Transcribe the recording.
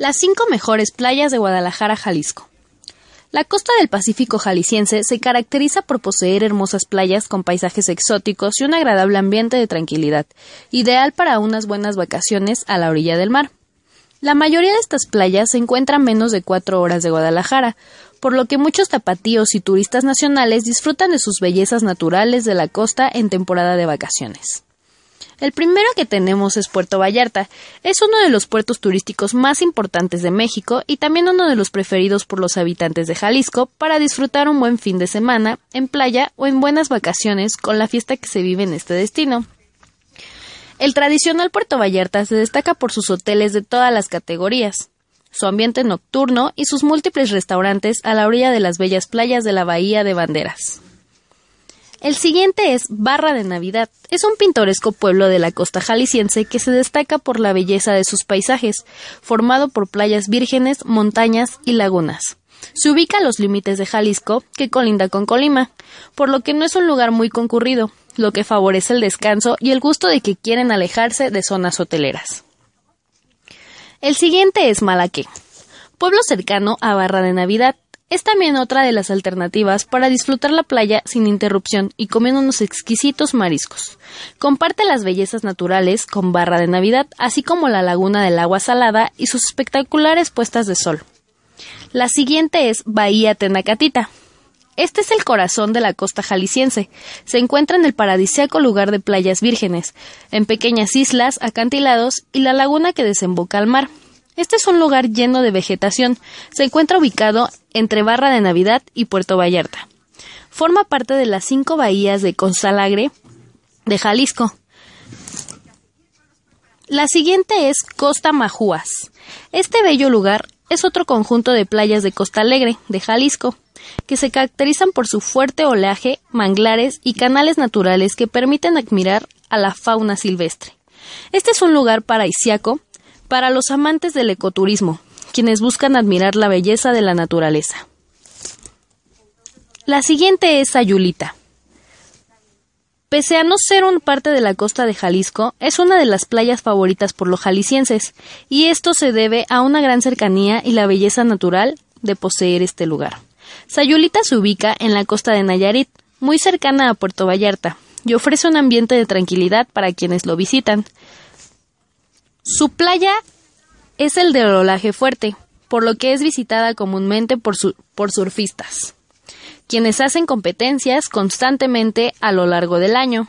Las cinco mejores playas de Guadalajara, Jalisco. La costa del Pacífico jalisciense se caracteriza por poseer hermosas playas con paisajes exóticos y un agradable ambiente de tranquilidad, ideal para unas buenas vacaciones a la orilla del mar. La mayoría de estas playas se encuentran menos de cuatro horas de Guadalajara, por lo que muchos tapatíos y turistas nacionales disfrutan de sus bellezas naturales de la costa en temporada de vacaciones. El primero que tenemos es Puerto Vallarta. Es uno de los puertos turísticos más importantes de México y también uno de los preferidos por los habitantes de Jalisco para disfrutar un buen fin de semana en playa o en buenas vacaciones con la fiesta que se vive en este destino. El tradicional Puerto Vallarta se destaca por sus hoteles de todas las categorías, su ambiente nocturno y sus múltiples restaurantes a la orilla de las bellas playas de la Bahía de Banderas. El siguiente es Barra de Navidad. Es un pintoresco pueblo de la costa jalisciense que se destaca por la belleza de sus paisajes, formado por playas vírgenes, montañas y lagunas. Se ubica a los límites de Jalisco, que colinda con Colima, por lo que no es un lugar muy concurrido, lo que favorece el descanso y el gusto de que quieren alejarse de zonas hoteleras. El siguiente es Malaqué, pueblo cercano a Barra de Navidad, es también otra de las alternativas para disfrutar la playa sin interrupción y comiendo unos exquisitos mariscos. Comparte las bellezas naturales con barra de Navidad, así como la laguna del agua salada y sus espectaculares puestas de sol. La siguiente es Bahía Tenacatita. Este es el corazón de la costa jalisciense. Se encuentra en el paradisíaco lugar de playas vírgenes, en pequeñas islas, acantilados y la laguna que desemboca al mar. Este es un lugar lleno de vegetación. Se encuentra ubicado entre Barra de Navidad y Puerto Vallarta. Forma parte de las cinco bahías de Consalagre de Jalisco. La siguiente es Costa Majúas. Este bello lugar es otro conjunto de playas de Costa Alegre, de Jalisco, que se caracterizan por su fuerte oleaje, manglares y canales naturales que permiten admirar a la fauna silvestre. Este es un lugar paradisiaco para los amantes del ecoturismo, quienes buscan admirar la belleza de la naturaleza. La siguiente es Sayulita. Pese a no ser un parte de la costa de Jalisco, es una de las playas favoritas por los jaliscienses, y esto se debe a una gran cercanía y la belleza natural de poseer este lugar. Sayulita se ubica en la costa de Nayarit, muy cercana a Puerto Vallarta, y ofrece un ambiente de tranquilidad para quienes lo visitan. Su playa es el de olaje fuerte, por lo que es visitada comúnmente por, por surfistas, quienes hacen competencias constantemente a lo largo del año.